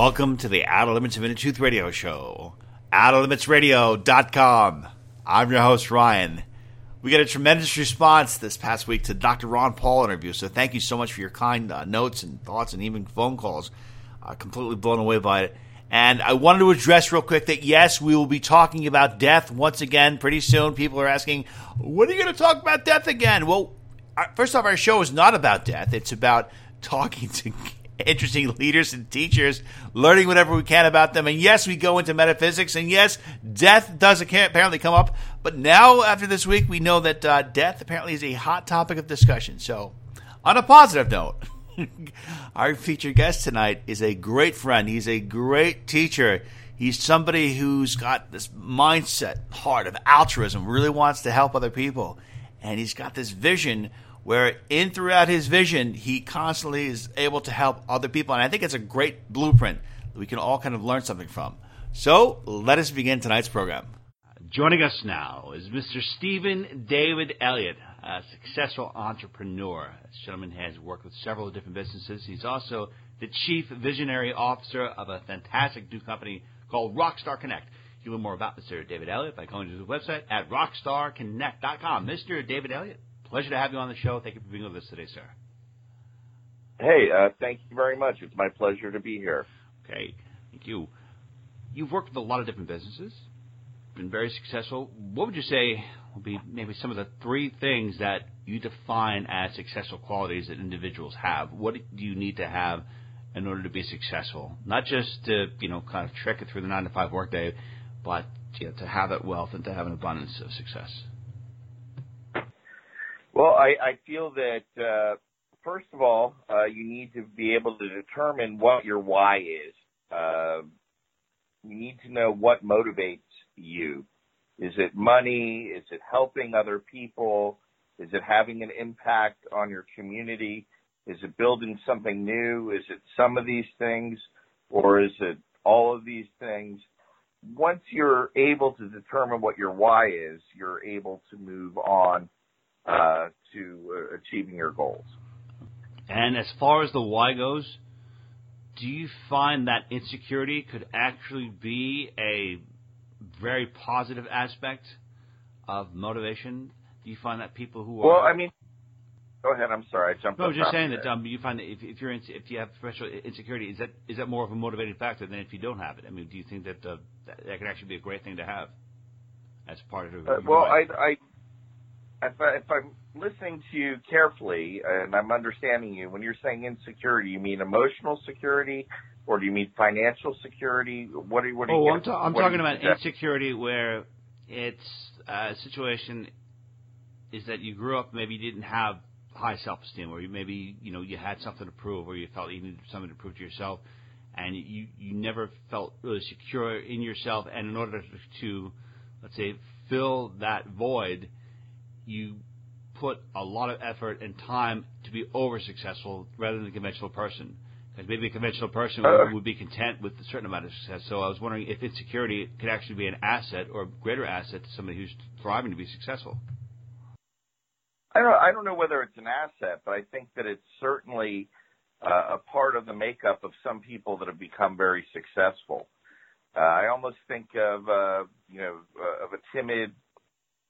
Welcome to the Outer Limits of Inner Truth Radio Show. OuterLimitsRadio.com. I'm your host, Ryan. We got a tremendous response this past week to Dr. Ron Paul interview, so thank you so much for your kind uh, notes and thoughts and even phone calls. Uh, completely blown away by it. And I wanted to address real quick that yes, we will be talking about death once again pretty soon. People are asking, when are you going to talk about death again? Well, first off, our show is not about death. It's about talking to interesting leaders and teachers, learning whatever we can about them. And yes, we go into metaphysics. And yes, death does apparently come up. But now, after this week, we know that uh, death apparently is a hot topic of discussion. So, on a positive note, our featured guest tonight is a great friend. He's a great teacher. He's somebody who's got this mindset, heart of altruism, really wants to help other people. And he's got this vision where in throughout his vision, he constantly is able to help other people. And I think it's a great blueprint that we can all kind of learn something from. So let us begin tonight's program. Joining us now is Mr. Steven David Elliot, a successful entrepreneur. This gentleman has worked with several different businesses. He's also the chief visionary officer of a fantastic new company called Rockstar Connect. You can learn more about Mr. David Elliot by going to the website at rockstarconnect.com. Mr. David Elliot, Pleasure to have you on the show. Thank you for being with us today, sir. Hey, uh, thank you very much. It's my pleasure to be here. Okay, thank you. You've worked with a lot of different businesses, been very successful. What would you say will be maybe some of the three things that you define as successful qualities that individuals have? What do you need to have in order to be successful? Not just to you know kind of trick it through the nine to five workday, but you know, to have that wealth and to have an abundance of success. Well, I, I feel that uh, first of all, uh, you need to be able to determine what your why is. Uh, you need to know what motivates you. Is it money? Is it helping other people? Is it having an impact on your community? Is it building something new? Is it some of these things? Or is it all of these things? Once you're able to determine what your why is, you're able to move on uh, to uh, achieving your goals. And as far as the why goes, do you find that insecurity could actually be a very positive aspect of motivation? Do you find that people who are well, I mean, go ahead. I'm sorry, I jumped. No, I was just saying that um, you find that if, if you're in, if you have special insecurity, is that is that more of a motivating factor than if you don't have it? I mean, do you think that uh, that, that could actually be a great thing to have as part of your uh, well, I, I if, I, if I'm listening to you carefully and I'm understanding you, when you're saying insecurity, you mean emotional security or do you mean financial security? What are, what are oh, you? I'm, ta- I'm talking about insecurity where it's a situation is that you grew up maybe you didn't have high self-esteem, or you maybe you know you had something to prove, or you felt you needed something to prove to yourself, and you you never felt really secure in yourself. And in order to, let's say, fill that void, you put a lot of effort and time to be over successful rather than the conventional person. Because maybe a conventional person would, uh. would be content with a certain amount of success. So I was wondering if insecurity could actually be an asset or a greater asset to somebody who's thriving to be successful. I don't, I don't know whether it's an asset, but I think that it's certainly uh, a part of the makeup of some people that have become very successful. Uh, I almost think of, uh, you know, uh, of a timid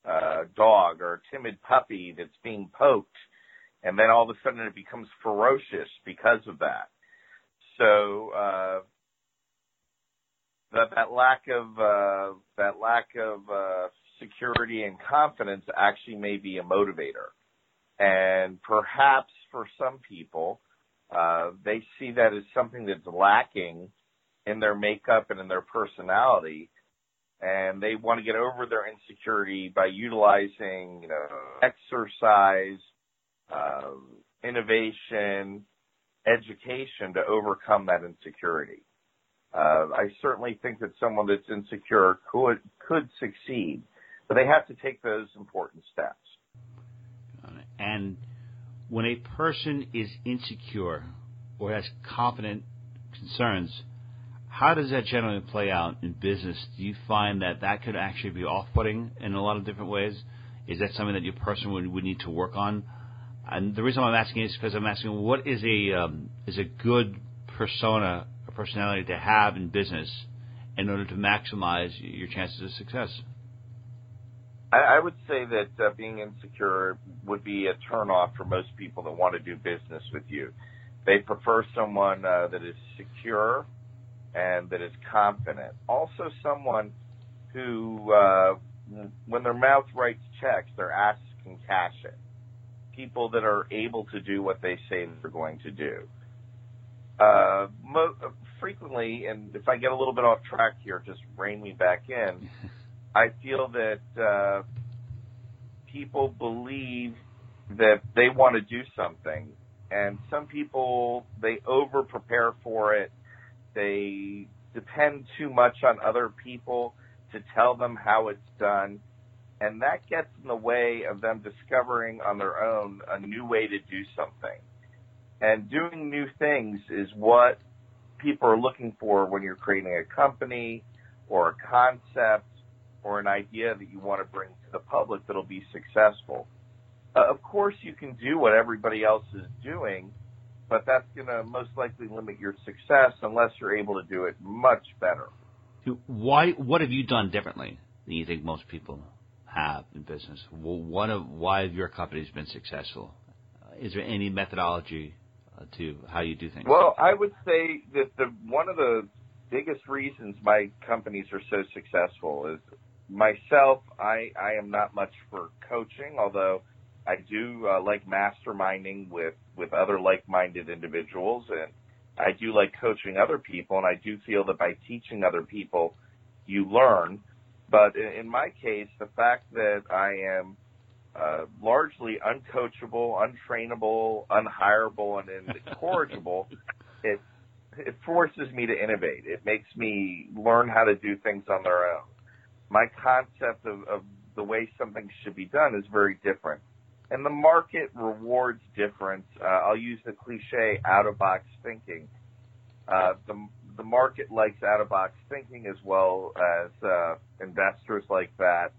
uh, dog or a timid puppy that's being poked, and then all of a sudden it becomes ferocious because of that. So uh, that that lack of uh, that lack of uh, security and confidence actually may be a motivator, and perhaps for some people, uh, they see that as something that's lacking in their makeup and in their personality and they want to get over their insecurity by utilizing, you know, exercise, uh, innovation, education to overcome that insecurity. Uh, I certainly think that someone that's insecure could could succeed, but they have to take those important steps. And when a person is insecure or has confident concerns, how does that generally play out in business? Do you find that that could actually be off-putting in a lot of different ways? Is that something that your person would, would need to work on? And the reason I'm asking is because I'm asking what is a um, is a good persona, a personality to have in business in order to maximize your chances of success? I, I would say that uh, being insecure would be a turnoff for most people that want to do business with you. They prefer someone uh, that is secure and that is confident. Also, someone who, uh, when their mouth writes checks, their ass can cash it. People that are able to do what they say they're going to do. Uh, mo- frequently, and if I get a little bit off track here, just rein me back in. I feel that uh, people believe that they want to do something, and some people they over prepare for it. They depend too much on other people to tell them how it's done, and that gets in the way of them discovering on their own a new way to do something. And doing new things is what people are looking for when you're creating a company or a concept or an idea that you want to bring to the public that'll be successful. Uh, of course, you can do what everybody else is doing, but that's going to most likely limit your success unless you're able to do it much better. Why? What have you done differently than you think most people have in business? What of why have your companies been successful? Is there any methodology uh, to how you do things? Well, I would say that the one of the biggest reasons my companies are so successful is myself, I, I am not much for coaching, although I do uh, like masterminding with, with other like-minded individuals and I do like coaching other people and I do feel that by teaching other people, you learn. But in, in my case, the fact that I am uh, largely uncoachable, untrainable, unhireable, and incorrigible, it it forces me to innovate. It makes me learn how to do things on their own my concept of, of the way something should be done is very different. And the market rewards difference. Uh, I'll use the cliche out of box thinking. Uh, the, the market likes out of box thinking as well as uh, investors like that.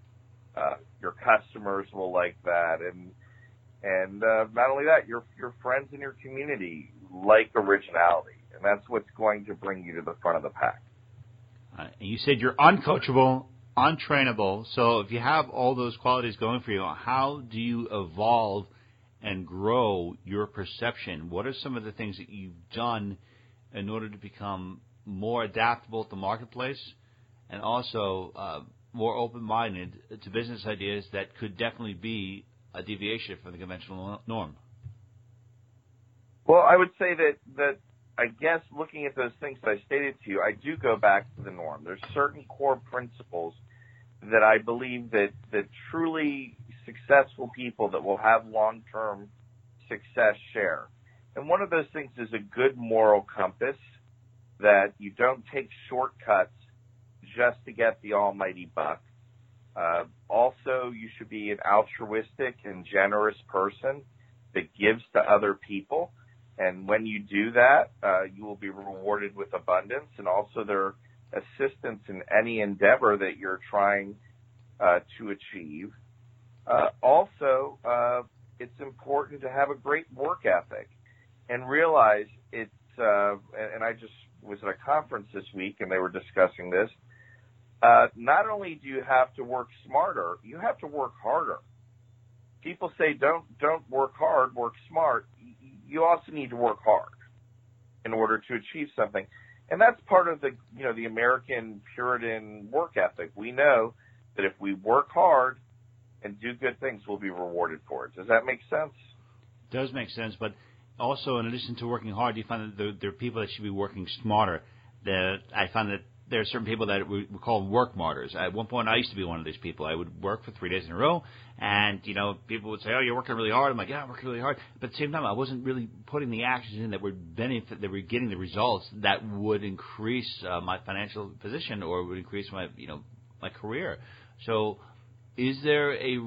Uh, your customers will like that, and and uh, not only that, your your friends in your community like originality, and that's what's going to bring you to the front of the pack. Uh, you said you're uncoachable untrainable. So if you have all those qualities going for you, how do you evolve and grow your perception? What are some of the things that you've done in order to become more adaptable to the marketplace and also uh, more open-minded to business ideas that could definitely be a deviation from the conventional norm? Well, I would say that that I guess looking at those things that I stated to you, I do go back to the norm. There's certain core principles that I believe that that truly successful people that will have long-term success share. And one of those things is a good moral compass that you don't take shortcuts just to get the almighty buck. Uh, also, you should be an altruistic and generous person that gives to other people. And when you do that, uh, you will be rewarded with abundance and also their assistance in any endeavor that you're trying uh, to achieve. Uh, also, uh, it's important to have a great work ethic and realize it's, uh, and I just was at a conference this week and they were discussing this. Uh, not only do you have to work smarter, you have to work harder. People say don't, don't work hard, work smart you also need to work hard in order to achieve something. And that's part of the, you know, the American Puritan work ethic. We know that if we work hard and do good things, we'll be rewarded for it. Does that make sense? It does make sense, but also in addition to working hard, do you find that there, there are people that should be working smarter? That I find that there are certain people that we, we call work martyrs. At one point, I used to be one of these people. I would work for three days in a row, and you know, people would say, "Oh, you're working really hard." I'm like, "Yeah, I'm working really hard," but at the same time, I wasn't really putting the actions in that would benefit, that were getting the results that would increase uh, my financial position or would increase my, you know, my career. So, is there a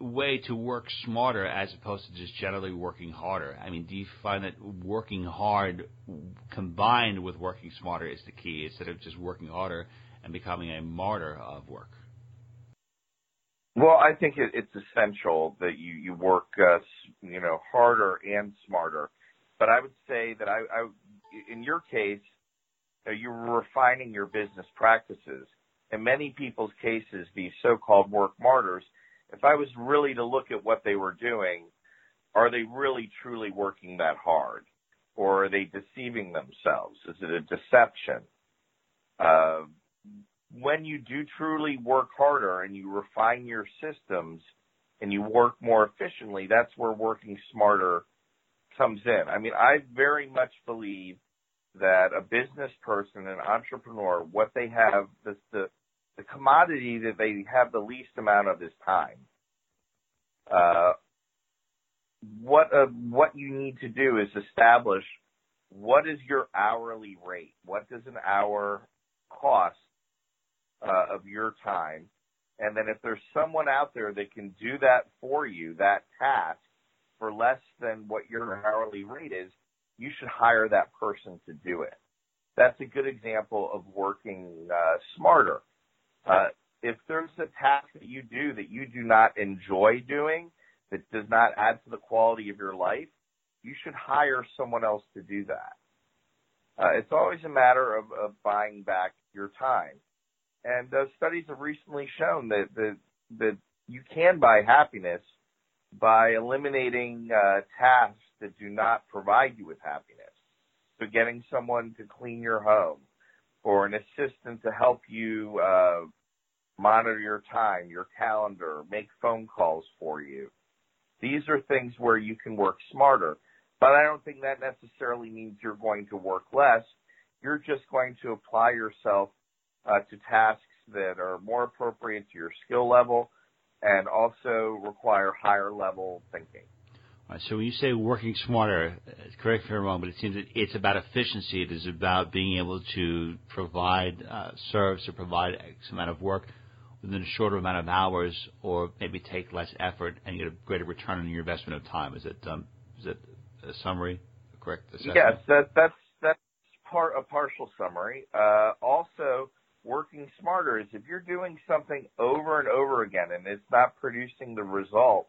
way to work smarter as opposed to just generally working harder? I mean, do you find that working hard combined with working smarter is the key instead of just working harder and becoming a martyr of work? Well, I think it, it's essential that you you work uh, you know harder and smarter. But I would say that I, I in your case, you're refining your business practices. In many people's cases, these so-called work martyrs, if I was really to look at what they were doing, are they really truly working that hard? Or are they deceiving themselves? Is it a deception? Uh, when you do truly work harder and you refine your systems and you work more efficiently, that's where working smarter comes in. I mean, I very much believe that a business person, an entrepreneur, what they have, the, the, commodity that they have the least amount of is time. Uh, what uh, what you need to do is establish what is your hourly rate. What does an hour cost uh, of your time? And then if there's someone out there that can do that for you, that task, for less than what your hourly rate is, you should hire that person to do it. That's a good example of working uh, smarter. Uh, if there's a task that you do that you do not enjoy doing, that does not add to the quality of your life, you should hire someone else to do that. Uh, it's always a matter of, of, buying back your time. And uh, studies have recently shown that, that, that you can buy happiness by eliminating uh, tasks that do not provide you with happiness. So getting someone to clean your home or an assistant to help you uh, monitor your time, your calendar, make phone calls for you. These are things where you can work smarter. But I don't think that necessarily means you're going to work less. You're just going to apply yourself uh, to tasks that are more appropriate to your skill level and also require higher level thinking. So when you say working smarter, correct me if I'm wrong, but it seems that it's about efficiency. It is about being able to provide uh, service or provide X amount of work within a shorter amount of hours, or maybe take less effort and get a greater return on your investment of time. Is it um, is it a summary, a correct assessment? Yes, that, that's that's part a partial summary. Uh, also, working smarter is if you're doing something over and over again and it's not producing the result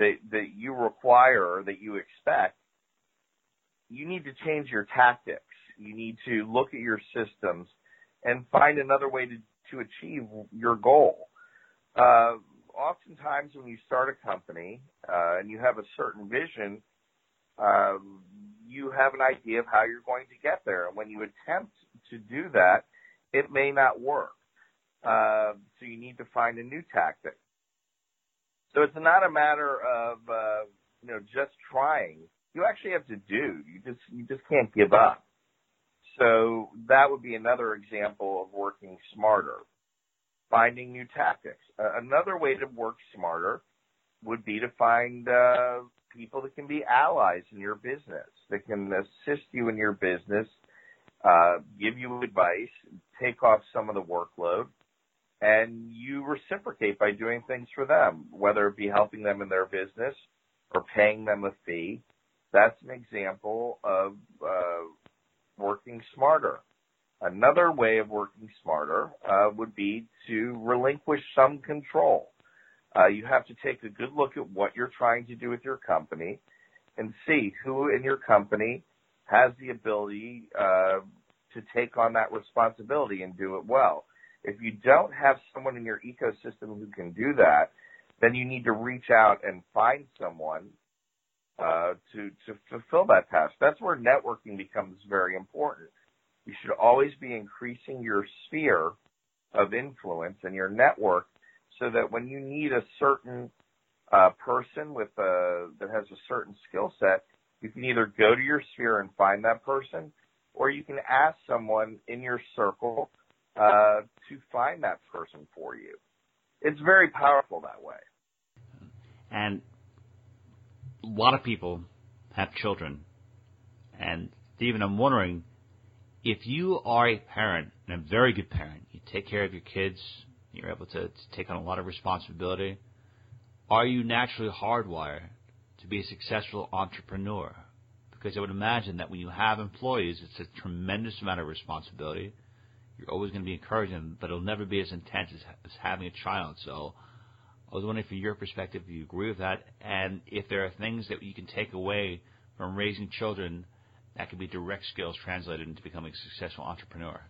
that that you require or that you expect, you need to change your tactics. You need to look at your systems and find another way to to achieve your goal. Uh, oftentimes, when you start a company uh, and you have a certain vision, um, you have an idea of how you're going to get there. And when you attempt to do that, it may not work. Uh, so you need to find a new tactic. So it's not a matter of uh, you know just trying. You actually have to do. You just you just can't give up. So that would be another example of working smarter, finding new tactics. Uh, another way to work smarter would be to find uh, people that can be allies in your business, that can assist you in your business, uh, give you advice, take off some of the workload, and you reciprocate by doing things for them, whether it be helping them in their business or paying them a fee. That's an example of uh, working smarter. Another way of working smarter uh, would be to relinquish some control. Uh, you have to take a good look at what you're trying to do with your company and see who in your company has the ability uh, to take on that responsibility and do it well. If you don't have someone in your ecosystem who can do that, then you need to reach out and find someone uh, to to fulfill that task. That's where networking becomes very important. You should always be increasing your sphere of influence and your network, so that when you need a certain uh, person with a that has a certain skill set, you can either go to your sphere and find that person, or you can ask someone in your circle uh, to find that person for you. It's very powerful that way. And a lot of people have children. And Steven, I'm wondering if you are a parent and a very good parent, you take care of your kids, you're able to, to take on a lot of responsibility. Are you naturally hardwired to be a successful entrepreneur? Because I would imagine that when you have employees, it's a tremendous amount of responsibility. You're always going to be encouraging, but it'll never be as intense as, as having a child. So I was wondering from your perspective, if you agree with that, and if there are things that you can take away from raising children that could be direct skills translated into becoming a successful entrepreneur?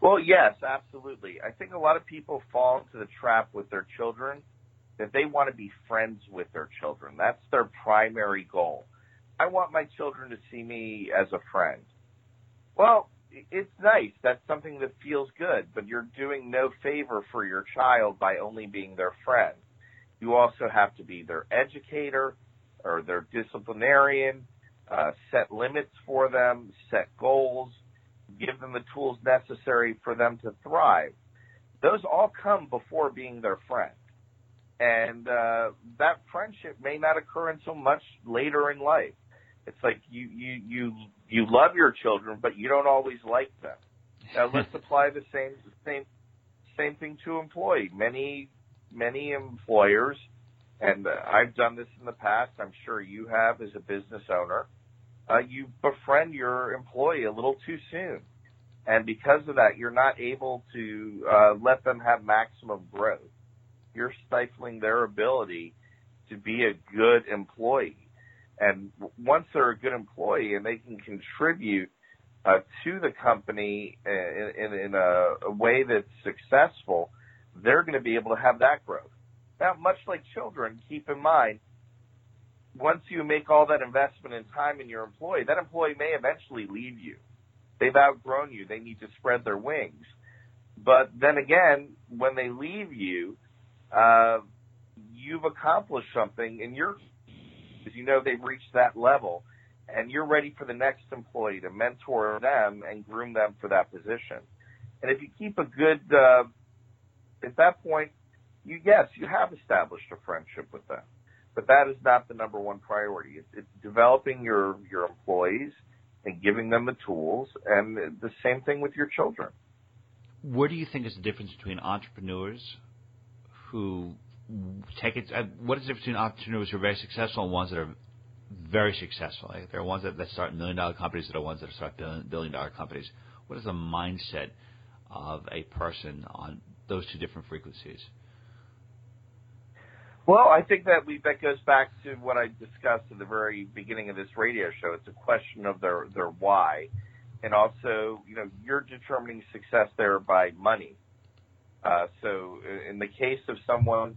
Well, yes, absolutely. I think a lot of people fall into the trap with their children that they want to be friends with their children. That's their primary goal. I want my children to see me as a friend. Well, it's nice. That's something that feels good, but you're doing no favor for your child by only being their friend. You also have to be their educator or their disciplinarian, uh, set limits for them, set goals, give them the tools necessary for them to thrive. Those all come before being their friend. And uh, that friendship may not occur until much later in life. It's like you you you you love your children, but you don't always like them. Now let's apply the same same same thing to employee. Many many employers, and I've done this in the past. I'm sure you have as a business owner. Uh, you befriend your employee a little too soon, and because of that, you're not able to uh, let them have maximum growth. You're stifling their ability to be a good employee and once they're a good employee and they can contribute uh, to the company in, in, in a, a way that's successful, they're going to be able to have that growth. Now, much like children, keep in mind, once you make all that investment in time in your employee, that employee may eventually leave you. They've outgrown you. They need to spread their wings. But then again, when they leave you, uh, you've accomplished something and you're because you know they've reached that level and you're ready for the next employee to mentor them and groom them for that position. And if you keep a good, uh, at that point, you yes, you have established a friendship with them, but that is not the number one priority. It's, it's developing your your employees and giving them the tools, and the same thing with your children. What do you think is the difference between entrepreneurs who take it. Uh, what is the difference between entrepreneurs who are very successful and ones that are very successful? Like there are ones that, that start million dollar companies, that are ones that start billion, billion dollar companies. What is the mindset of a person on those two different frequencies? Well, I think that we that goes back to what I discussed at the very beginning of this radio show. It's a question of their their why, and also, you know, you're determining success there by money. Uh, so in the case of someone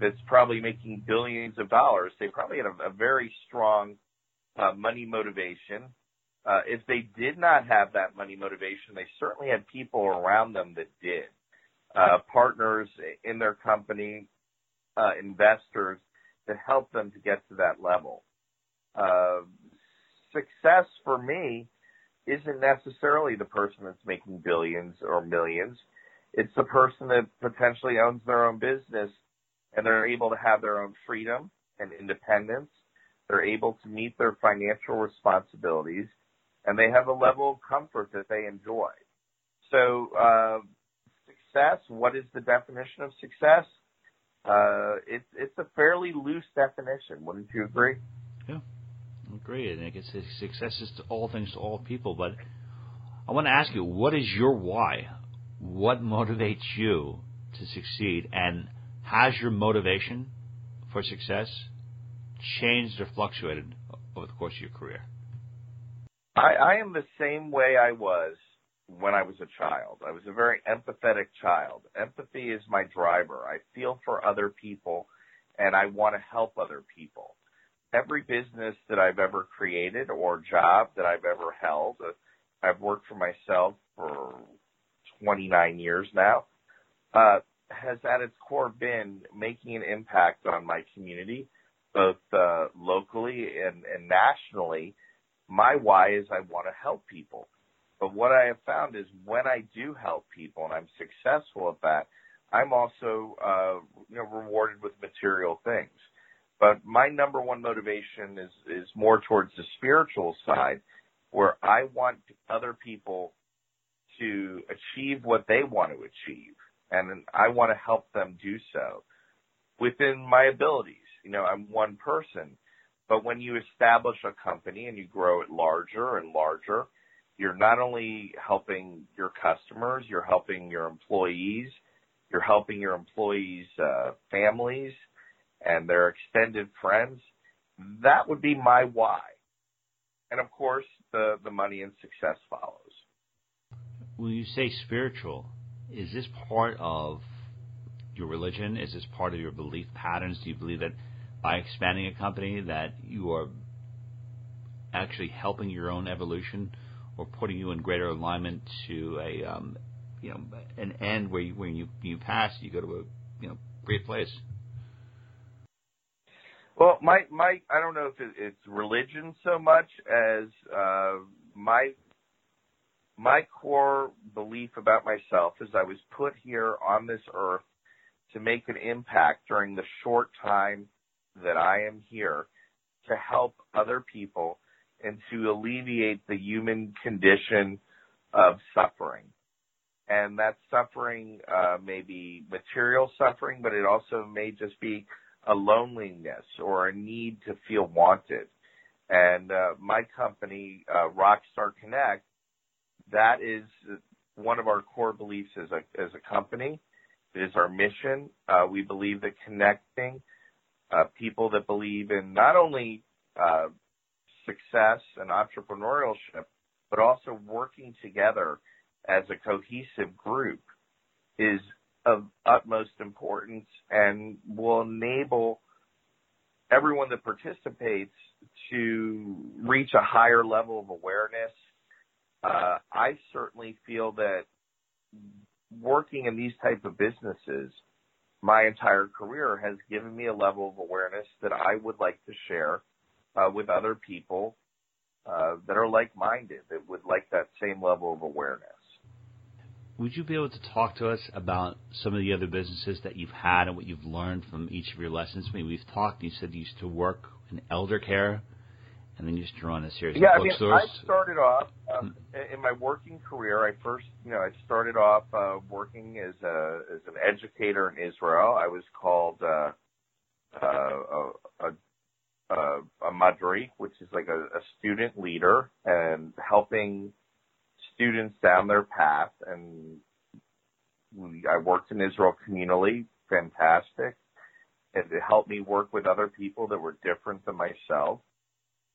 that's probably making billions of dollars, they probably had a, a very strong uh, money motivation. Uh, if they did not have that money motivation, they certainly had people around them that did. Uh, partners in their company, uh, investors that helped them to get to that level. Uh, success for me isn't necessarily the person that's making billions or millions. It's the person that potentially owns their own business and they're able to have their own freedom and independence. They're able to meet their financial responsibilities and they have a level of comfort that they enjoy. So, uh, success, what is the definition of success? Uh, it's, it's a fairly loose definition. Wouldn't you agree? Yeah, I agree. And I guess success is to all things to all people. But I want to ask you, what is your why? What motivates you to succeed, and has your motivation for success changed or fluctuated over the course of your career? I, I am the same way I was when I was a child. I was a very empathetic child. Empathy is my driver. I feel for other people and I want to help other people. Every business that I've ever created or job that I've ever held, uh, I've worked for myself for 29 years now, uh, has at its core been making an impact on my community, both uh, locally and, and nationally. My why is I want to help people. But what I have found is when I do help people and I'm successful at that, I'm also uh, you know rewarded with material things. But my number one motivation is is more towards the spiritual side, where I want other people to achieve what they want to achieve. And I want to help them do so within my abilities. You know, I'm one person, but when you establish a company and you grow it larger and larger, you're not only helping your customers, you're helping your employees, you're helping your employees' uh, families and their extended friends. That would be my why. and of course, the the money and success follows. When you say spiritual, is this part of your religion? Is this part of your belief patterns? Do you believe that by expanding a company that you are actually helping your own evolution or putting you in greater alignment to a um, you know an end where you, when you you pass you go to a you know great place. Well, my my I don't know if it's religion so much as uh, my my core belief about myself is I was put here on this earth to make an impact during the short time that I am here to help other people and to alleviate the human condition of suffering. And that suffering uh, may be material suffering, but it also may just be a loneliness or a need to feel wanted. And uh, my company, uh, Rockstar Connect, that is one of our core beliefs as a as a company. It is our mission. Uh, we believe that connecting uh, people that believe in not only uh, success and entrepreneurship, but also working together as a cohesive group is of utmost importance and will enable everyone that participates to reach a higher level of awareness. Uh, I certainly feel that working in these type of businesses my entire career has given me a level of awareness that I would like to share uh, with other people uh, that are like-minded that would like that same level of awareness. Would you be able to talk to us about some of the other businesses that you've had and what you've learned from each of your lessons? I mean, we've talked. You said you used to work in elder care, and then you to run a series yeah, of bookstores. Yeah, I mean, I started off um, in my working career. I first, you know, I started off uh, working as a as an educator in Israel. I was called uh, uh, a, a a madrich, which is like a, a student leader and helping students down their path. And we, I worked in Israel communally, fantastic. And it helped me work with other people that were different than myself.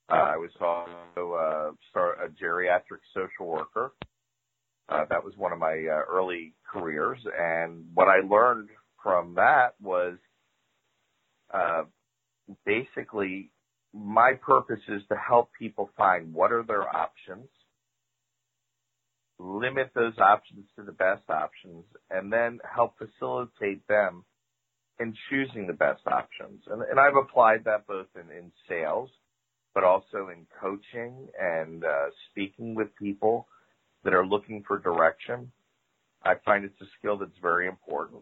I was also uh, start, a geriatric social worker. Uh, that was one of my uh, early careers, and what I learned from that was uh, basically my purpose is to help people find what are their options, limit those options to the best options, and then help facilitate them in choosing the best options. And, and I've applied that both in, in sales, but also in coaching and uh, speaking with people that are looking for direction. I find it's a skill that's very important.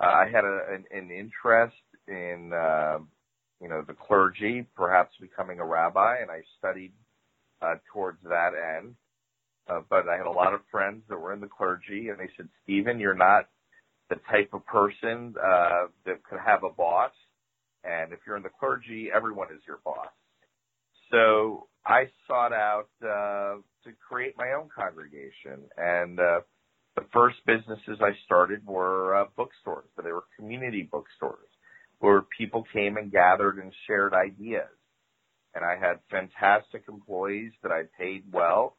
Uh, I had a, an, an interest in uh, you know, the clergy, perhaps becoming a rabbi, and I studied uh, towards that end. Uh, but I had a lot of friends that were in the clergy, and they said, Steven, you're not the type of person uh, that could have a boss. And if you're in the clergy, everyone is your boss. So I sought out uh, to create my own congregation. And uh, the first businesses I started were uh, bookstores, but they were community bookstores where people came and gathered and shared ideas. And I had fantastic employees that I paid well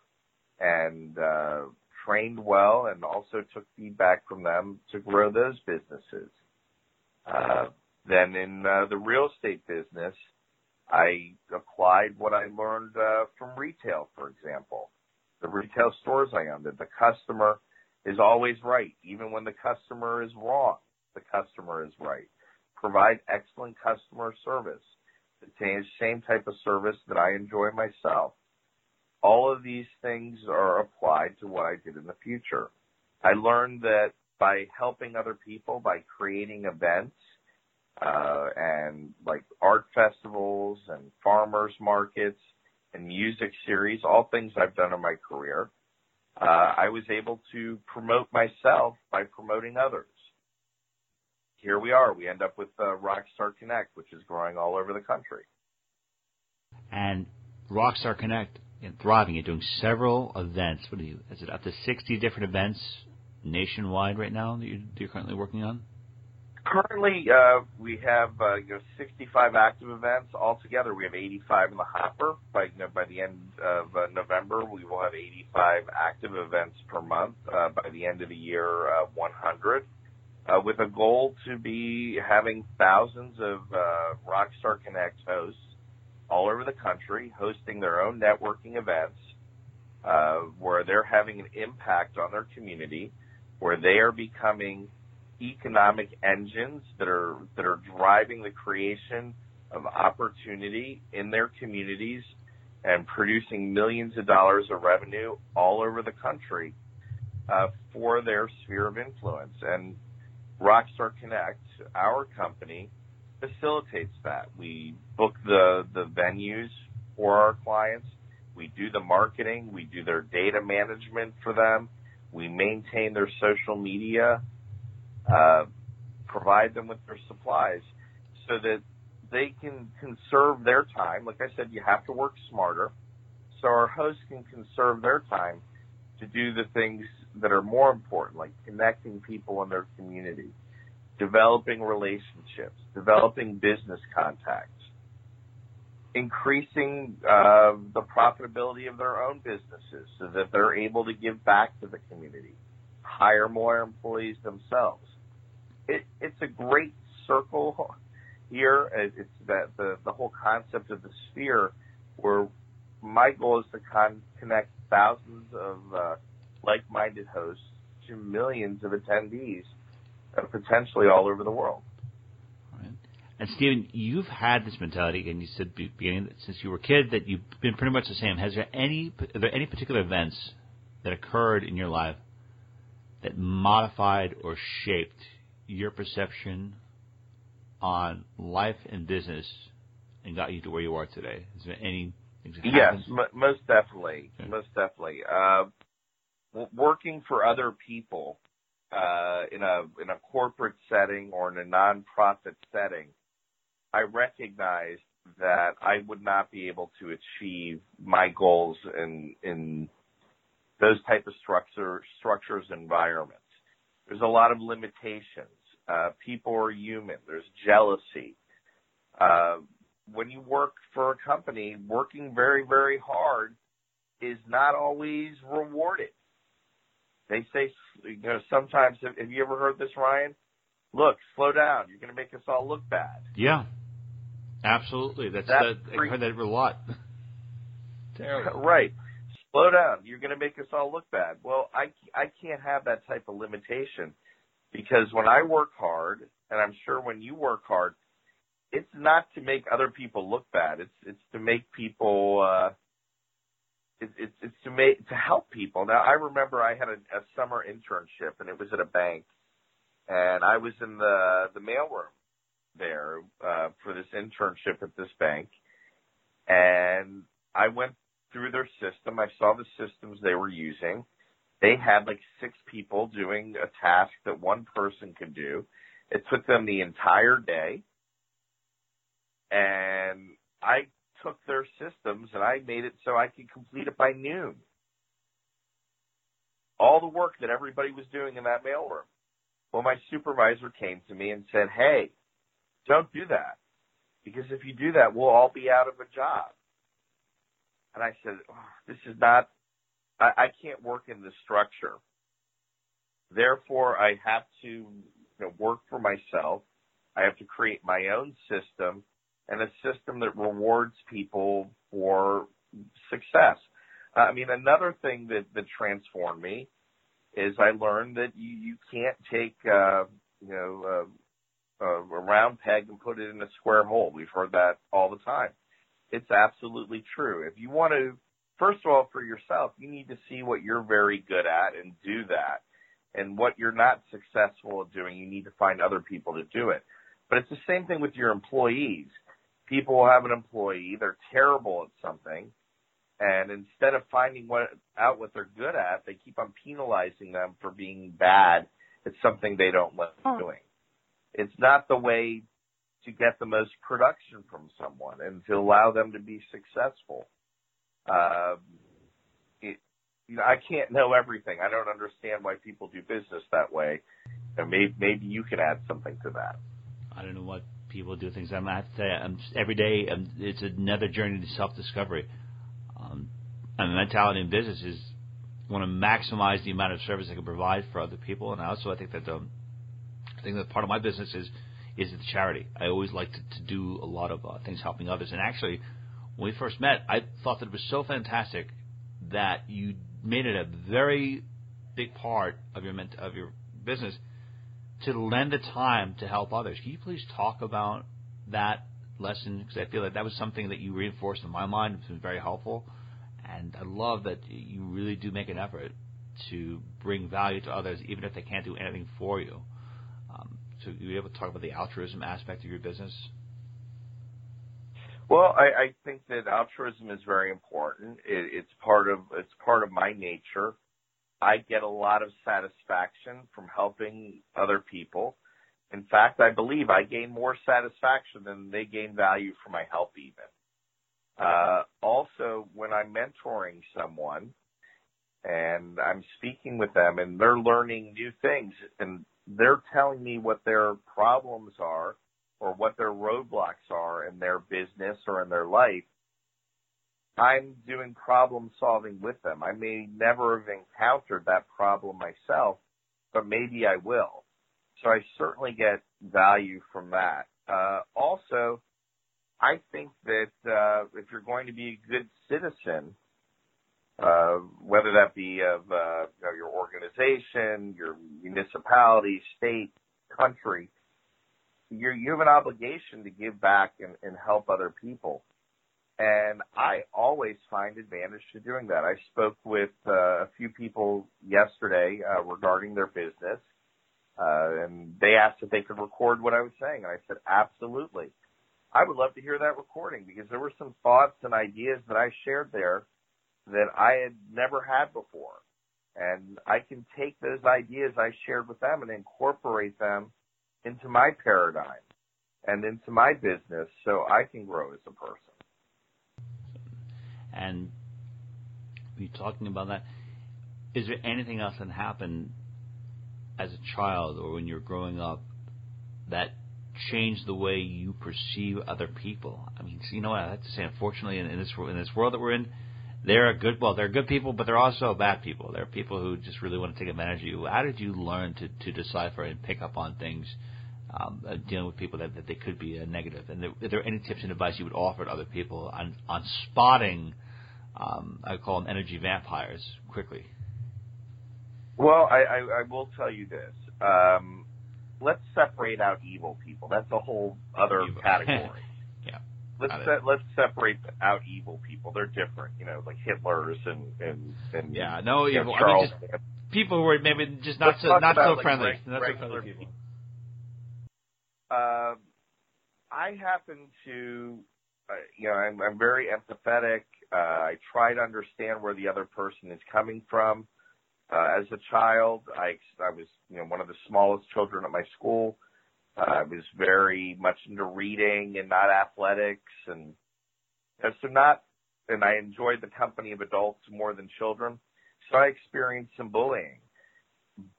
and uh, trained well and also took feedback from them to grow those businesses. Uh, then in uh, the real estate business, I applied what I learned uh, from retail, for example. The retail stores I owned, that the customer is always right. Even when the customer is wrong, the customer is right provide excellent customer service, the same type of service that I enjoy myself. All of these things are applied to what I did in the future. I learned that by helping other people, by creating events, uh, and like art festivals and farmers markets and music series, all things I've done in my career, uh, I was able to promote myself by promoting others here we are. We end up with uh, Rockstar Connect, which is growing all over the country. And Rockstar Connect and thriving. You're doing several events. What are you? Is it up to 60 different events nationwide right now that you're, you're currently working on? Currently, uh, we have uh, you know 65 active events altogether. We have 85 in the hopper. By you know, by the end of uh, November, we will have 85 active events per month. Uh, by the end of the year, uh, 100, uh, with a goal to be having thousands of uh, Rockstar Connect hosts all over the country, hosting their own networking events, uh, where they're having an impact on their community, where they are becoming economic engines that are that are driving the creation of opportunity in their communities and producing millions of dollars of revenue all over the country uh, for their sphere of influence. And Rockstar Connect, our company, facilitates that. We book the the venues for our clients. We do the marketing. We do their data management for them. We maintain their social media uh, provide them with their supplies so that they can conserve their time. Like I said, you have to work smarter. So our hosts can conserve their time to do the things that are more important, like connecting people in their community, developing relationships, developing business contacts, increasing uh, the profitability of their own businesses so that they're able to give back to the community, hire more employees themselves it, it's a great circle here. It's that the the whole concept of the sphere, where my goal is to con- connect thousands of uh, like-minded hosts to millions of attendees, uh, potentially all over the world. And Steven, you've had this mentality, and you said beginning since you were a kid that you've been pretty much the same. Has there any are there any particular events that occurred in your life that modified or shaped your perception on life and business and got you to where you are today? Is there any? Yes, m- most definitely, okay. most definitely. Uh, working for other people uh, in a in a corporate setting or in a nonprofit setting, I recognized that I would not be able to achieve my goals in in those type of structure structures environments. There's a lot of limitations. Uh, people are human. There's jealousy. Uh, when you work for a company, working very, very hard is not always rewarded. They say, you know, sometimes, have you ever heard this, Ryan? Look, slow down. You're going to make us all look bad. Yeah, absolutely. That's, That's that, I heard that a lot. Terrible. Right. Slow down. You're going to make us all look bad. Well, I, I can't have that type of limitation because when I work hard, and I'm sure when you work hard, it's not to make other people look bad. It's it's to make people. Uh, it, it's it's to make to help people. Now I remember I had a, a summer internship, and it was at a bank, and I was in the the mailroom there uh, for this internship at this bank, and I went through their system. I saw the systems they were using they had like six people doing a task that one person could do. It took them the entire day. And I took their systems and I made it so I could complete it by noon. All the work that everybody was doing in that mailroom. Well, my supervisor came to me and said, Hey, don't do that. Because if you do that, we'll all be out of a job. And I said, oh, This is not I, I can't work in this structure. Therefore, I have to you know, work for myself. I have to create my own system and a system that rewards people for success. Uh, I mean, another thing that, that transformed me is I learned that you, you can't take, uh, you know, uh, a round peg and put it in a square hole. We've heard that all the time. It's absolutely true. If you want to first of all, for yourself, you need to see what you're very good at and do that. And what you're not successful at doing, you need to find other people to do it. But it's the same thing with your employees. People will have an employee, they're terrible at something, and instead of finding what out what they're good at, they keep on penalizing them for being bad at something they don't like doing. It's not the way to get the most production from someone and to allow them to be successful. Um, you know, I can't know everything. I don't understand why people do business that way. And maybe maybe you can add something to that. I don't know what people do things. I'm, I have to say, I'm, every day I'm, it's another journey to self-discovery. Um, and mentality in business is want to maximize the amount of service I can provide for other people, and I also I think that the I think that part of my business is is the charity. I always like to, to do a lot of uh, things helping others. And actually, when we first met, I thought that it was so fantastic that you made it a very big part of your of your business to lend the time to help others. Can you please talk about that lesson? Because I feel that that was something that you reinforced in my mind. It's been very helpful, and I love that you really do make an effort to bring value to others, even if they can't do anything for you. Um, so, you able to talk about the altruism aspect of your business? Well, I, I think that altruism is very important. It, it's part of it's part of my nature. I get a lot of satisfaction from helping other people. In fact, I believe I gain more satisfaction than they gain value from my help even. Uh, also, when I'm mentoring someone and I'm speaking with them and they're learning new things and they're telling me what their problems are or what their roadblocks are in their business or in their life, I'm doing problem solving with them. I may never have encountered that problem myself, but maybe I will. So I certainly get value from that. Uh, also, I think that uh, if you're going to be a good citizen, uh, whether that be of uh, you know, your organization, your municipality, state, country, you you have an obligation to give back and, and help other people. And I always find advantage to doing that. I spoke with uh, a few people yesterday uh, regarding their business, uh, and they asked if they could record what I was saying, and I said absolutely. I would love to hear that recording because there were some thoughts and ideas that I shared there that I had never had before. And I can take those ideas I shared with them and incorporate them into my paradigm and into my business so I can grow as a person. And you talking about that, is there anything else that happened as a child or when you're growing up that changed the way you perceive other people? I mean, you know what I have to say. Unfortunately, in, in this in this world that we're in, there are a good. Well, they're good people, but they're also bad people. There are people who just really want to take advantage of you. How did you learn to to decipher and pick up on things? Um, uh, dealing with people that, that they could be a negative? negative, and there, are there any tips and advice you would offer to other people on on spotting um, I call them energy vampires quickly. Well, I, I, I will tell you this. Um, let's separate out evil people. That's a whole other evil. category. Let's se- let's separate out evil people. They're different, you know, like Hitler's and and, and yeah, no evil. I mean, just people who are maybe just not let's so not so like friendly. Reg- not so friendly people. people. Uh, I happen to, uh, you know, I'm, I'm very empathetic. Uh, I try to understand where the other person is coming from. Uh, as a child, I, I was, you know, one of the smallest children at my school. I was very much into reading and not athletics and, and so not, and I enjoyed the company of adults more than children. So I experienced some bullying,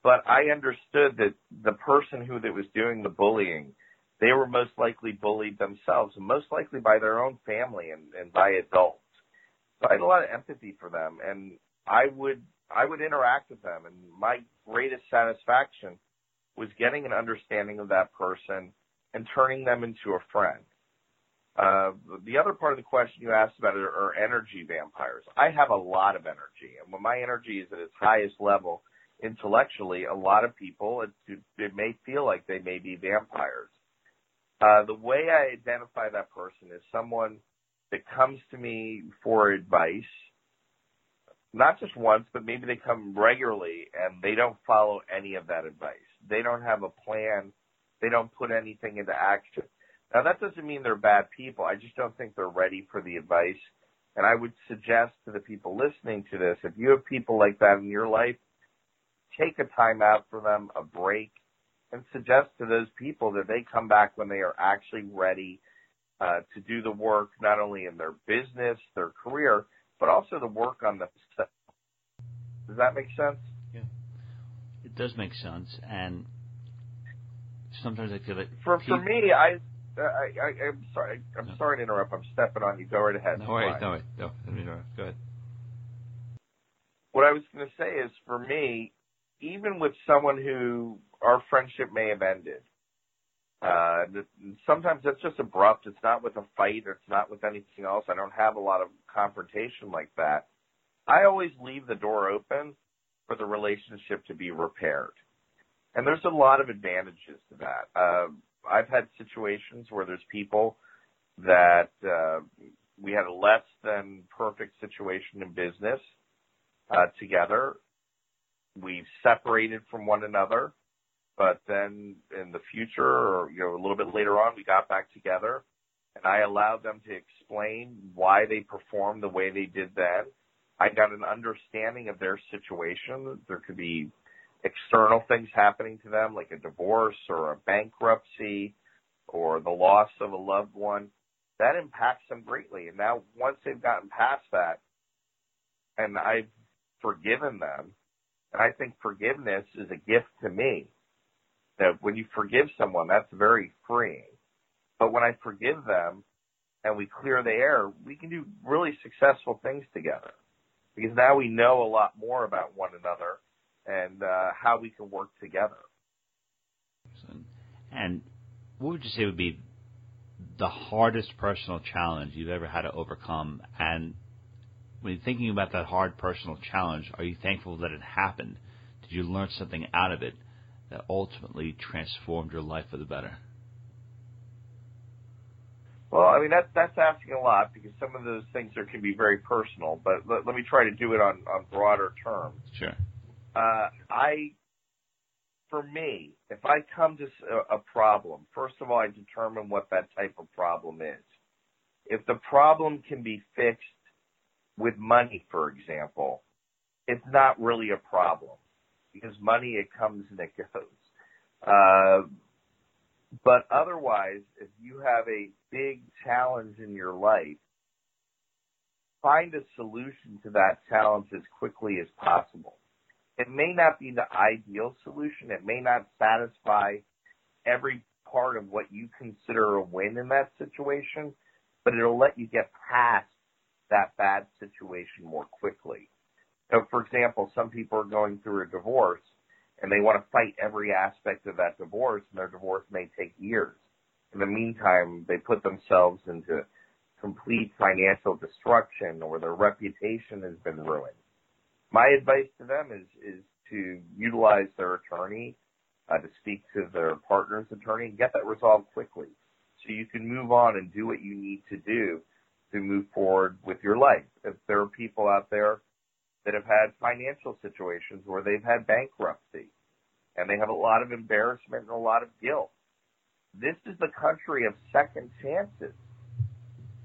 but I understood that the person who that was doing the bullying, they were most likely bullied themselves and most likely by their own family and, and by adults. So I had a lot of empathy for them, and I would I would interact with them, and my greatest satisfaction was getting an understanding of that person and turning them into a friend. Uh, the other part of the question you asked about are, are energy vampires. I have a lot of energy, and when my energy is at its highest level intellectually, a lot of people it, it may feel like they may be vampires. Uh, the way I identify that person is someone that comes to me for advice, not just once, but maybe they come regularly and they don't follow any of that advice. They don't have a plan. They don't put anything into action. Now that doesn't mean they're bad people. I just don't think they're ready for the advice. And I would suggest to the people listening to this, if you have people like that in your life, take a time out for them, a break, and suggest to those people that they come back when they are actually ready uh, to do the work not only in their business, their career, but also the work on themselves. Does that make sense? It does make sense. And sometimes I feel like for people, for me, I. I, I, I'm sorry. I'm no. sorry to interrupt. I'm stepping on you. Go right ahead. No worries. No worries. No, Go ahead. What I was going to say is, for me, even with someone who our friendship may have ended, uh, sometimes that's just abrupt. It's not with a fight it's not with anything else. I don't have a lot of confrontation like that. I always leave the door open for the relationship to be repaired. And there's a lot of advantages to that. Uh, I've had situations where there's people that uh, we had a less than perfect situation in business uh, together. We've separated from one another but then in the future or, you know, a little bit later on, we got back together and I allowed them to explain why they performed the way they did then. I got an understanding of their situation. There could be external things happening to them, like a divorce or a bankruptcy or the loss of a loved one. That impacts them greatly. And now once they've gotten past that and I've forgiven them, and I think forgiveness is a gift to me that when you forgive someone, that's very freeing. But when I forgive them and we clear the air, we can do really successful things together because now we know a lot more about one another and uh, how we can work together. And what would you say would be the hardest personal challenge you've ever had to overcome? And when you're thinking about that hard personal challenge, are you thankful that it happened? Did you learn something out of it? that ultimately transformed your life for the better? Well, I mean that's that's asking a lot because some of those things are can be very personal. But let, let me try to do it on on broader terms. Sure. Uh, I, for me, if I come to a, a problem, first of all, I determine what that type of problem is. If the problem can be fixed with money, for example, it's not really a problem because money it comes and it goes. Uh, but otherwise, if you have a big challenge in your life, find a solution to that challenge as quickly as possible. It may not be the ideal solution. It may not satisfy every part of what you consider a win in that situation, but it'll let you get past that bad situation more quickly. So, for example, some people are going through a divorce and they want to fight every aspect of that divorce, and their divorce may take years. In the meantime, they put themselves into complete financial destruction or their reputation has been ruined. My advice to them is, is to utilize their attorney, uh, to speak to their partner's attorney and get that resolved quickly so you can move on and do what you need to do to move forward with your life. If there are people out there that have had financial situations where they've had bankruptcy and they have a lot of embarrassment and a lot of guilt. This is the country of second chances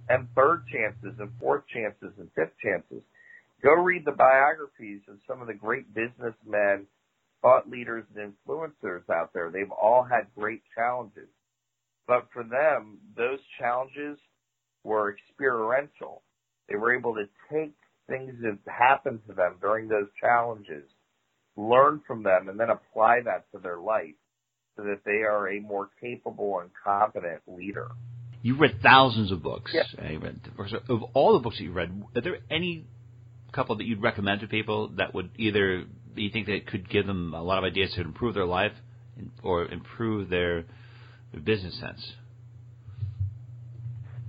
and third chances and fourth chances and fifth chances. Go read the biographies of some of the great businessmen, thought leaders, and influencers out there. They've all had great challenges. But for them, those challenges were experiential. They were able to take things that happened to them during those challenges, learn from them, and then apply that to their life so that they are a more capable and competent leader. You've read thousands of books. Yeah. Eh, of all the books that you've read, are there any couple that you'd recommend to people that would either you think that could give them a lot of ideas to improve their life or improve their, their business sense?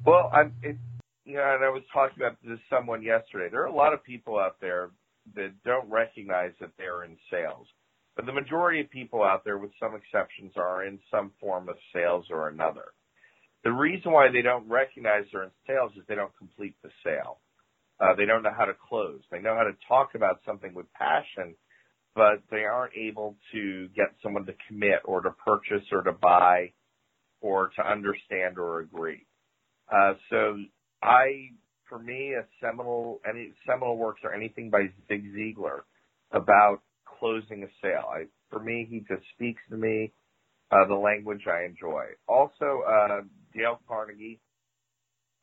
Well, I'm, it, know, and I was talking about this someone yesterday. There are a lot of people out there that don't recognize that they're in sales. But the majority of people out there, with some exceptions, are in some form of sales or another. The reason why they don't recognize they're in sales is they don't complete the sale. Uh, they don't know how to close. They know how to talk about something with passion, but they aren't able to get someone to commit or to purchase or to buy or to understand or agree. Uh, so I, for me, a seminal, any seminal works or anything by Zig Ziglar about closing a sale. I, for me, he just speaks to me uh, the language I enjoy. Also, uh, Dale Carnegie.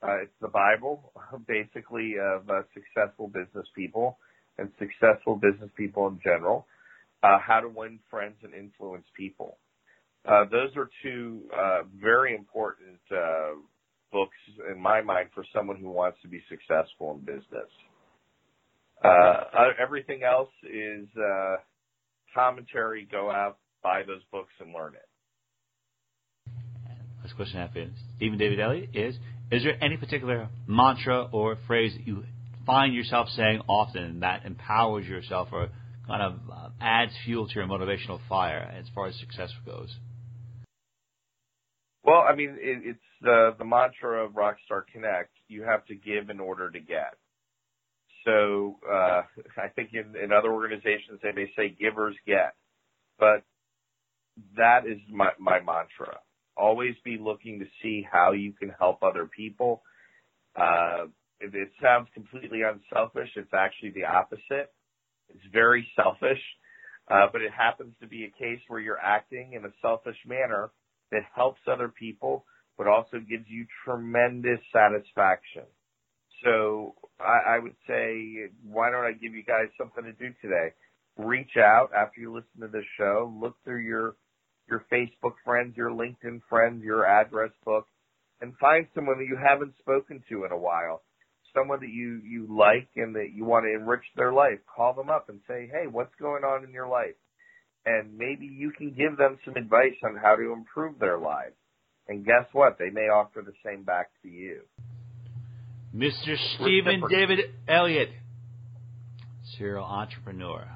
Uh, it's the Bible, basically, of uh, successful business people and successful business people in general. Uh, how to win friends and influence people. Uh, those are two uh, very important uh, books in my mind for someone who wants to be successful in business. Uh, everything else is uh, commentary. Go out, buy those books, and learn it. Last question I have Steven David Elliot is: Is there any particular mantra or phrase that you find yourself saying often that empowers yourself or kind of uh, adds fuel to your motivational fire as far as success goes? Well, I mean, it, it's the the mantra of Rockstar Connect. You have to give in order to get. So uh, I think in, in other organizations they may say givers get, but that is my, my mantra. Always be looking to see how you can help other people. Uh, it, it sounds completely unselfish. It's actually the opposite. It's very selfish, uh, but it happens to be a case where you're acting in a selfish manner that helps other people, but also gives you tremendous satisfaction. So I, I would say, why don't I give you guys something to do today? Reach out after you listen to this show. Look through your your Facebook friends, your LinkedIn friends, your address book, and find someone that you haven't spoken to in a while. Someone that you you like and that you want to enrich their life. Call them up and say, "Hey, what's going on in your life?" And maybe you can give them some advice on how to improve their lives. And guess what? They may offer the same back to you. Mr. Steven David Elliot, serial entrepreneur,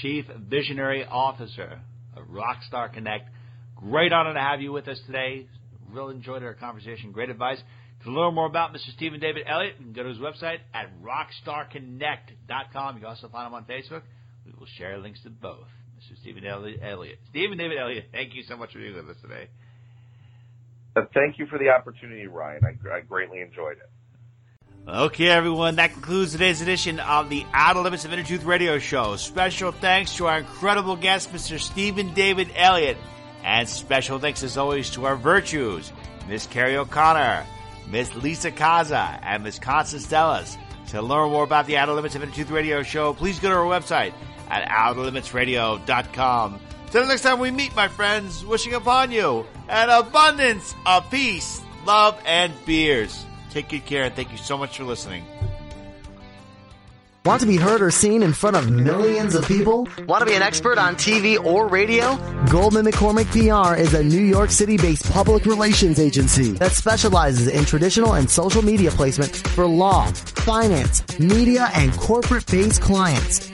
chief visionary officer of Rockstar Connect. Great honor to have you with us today. Really enjoyed our conversation. Great advice. To learn more about Mr. Steven David Elliot, you can go to his website at rockstarconnect.com. You can also find him on Facebook. We will share links to both. Mr. Steven Elliot. Steven David Elliot, thank you so much for being with us today. Uh, thank you for the opportunity, Ryan. I, I greatly enjoyed it. Okay, everyone, that concludes today's edition of the Outer Limits of Inner Truth Radio Show. Special thanks to our incredible guest, Mr. Steven David Elliot, and special thanks as always to our virtues, Miss Carrie O'Connor, Miss Lisa Kaza, and Miss Constance Dellas. To learn more about the Outer Limits of Inner Truth Radio Show, please go to our website at outerlimitsradio.com. Till the next time we meet, my friends, wishing upon you an abundance of peace, love, and beers. Take good care, and thank you so much for listening. Want to be heard or seen in front of millions of people? Want to be an expert on TV or radio? Goldman McCormick PR is a New York City based public relations agency that specializes in traditional and social media placement for law, finance, media, and corporate based clients.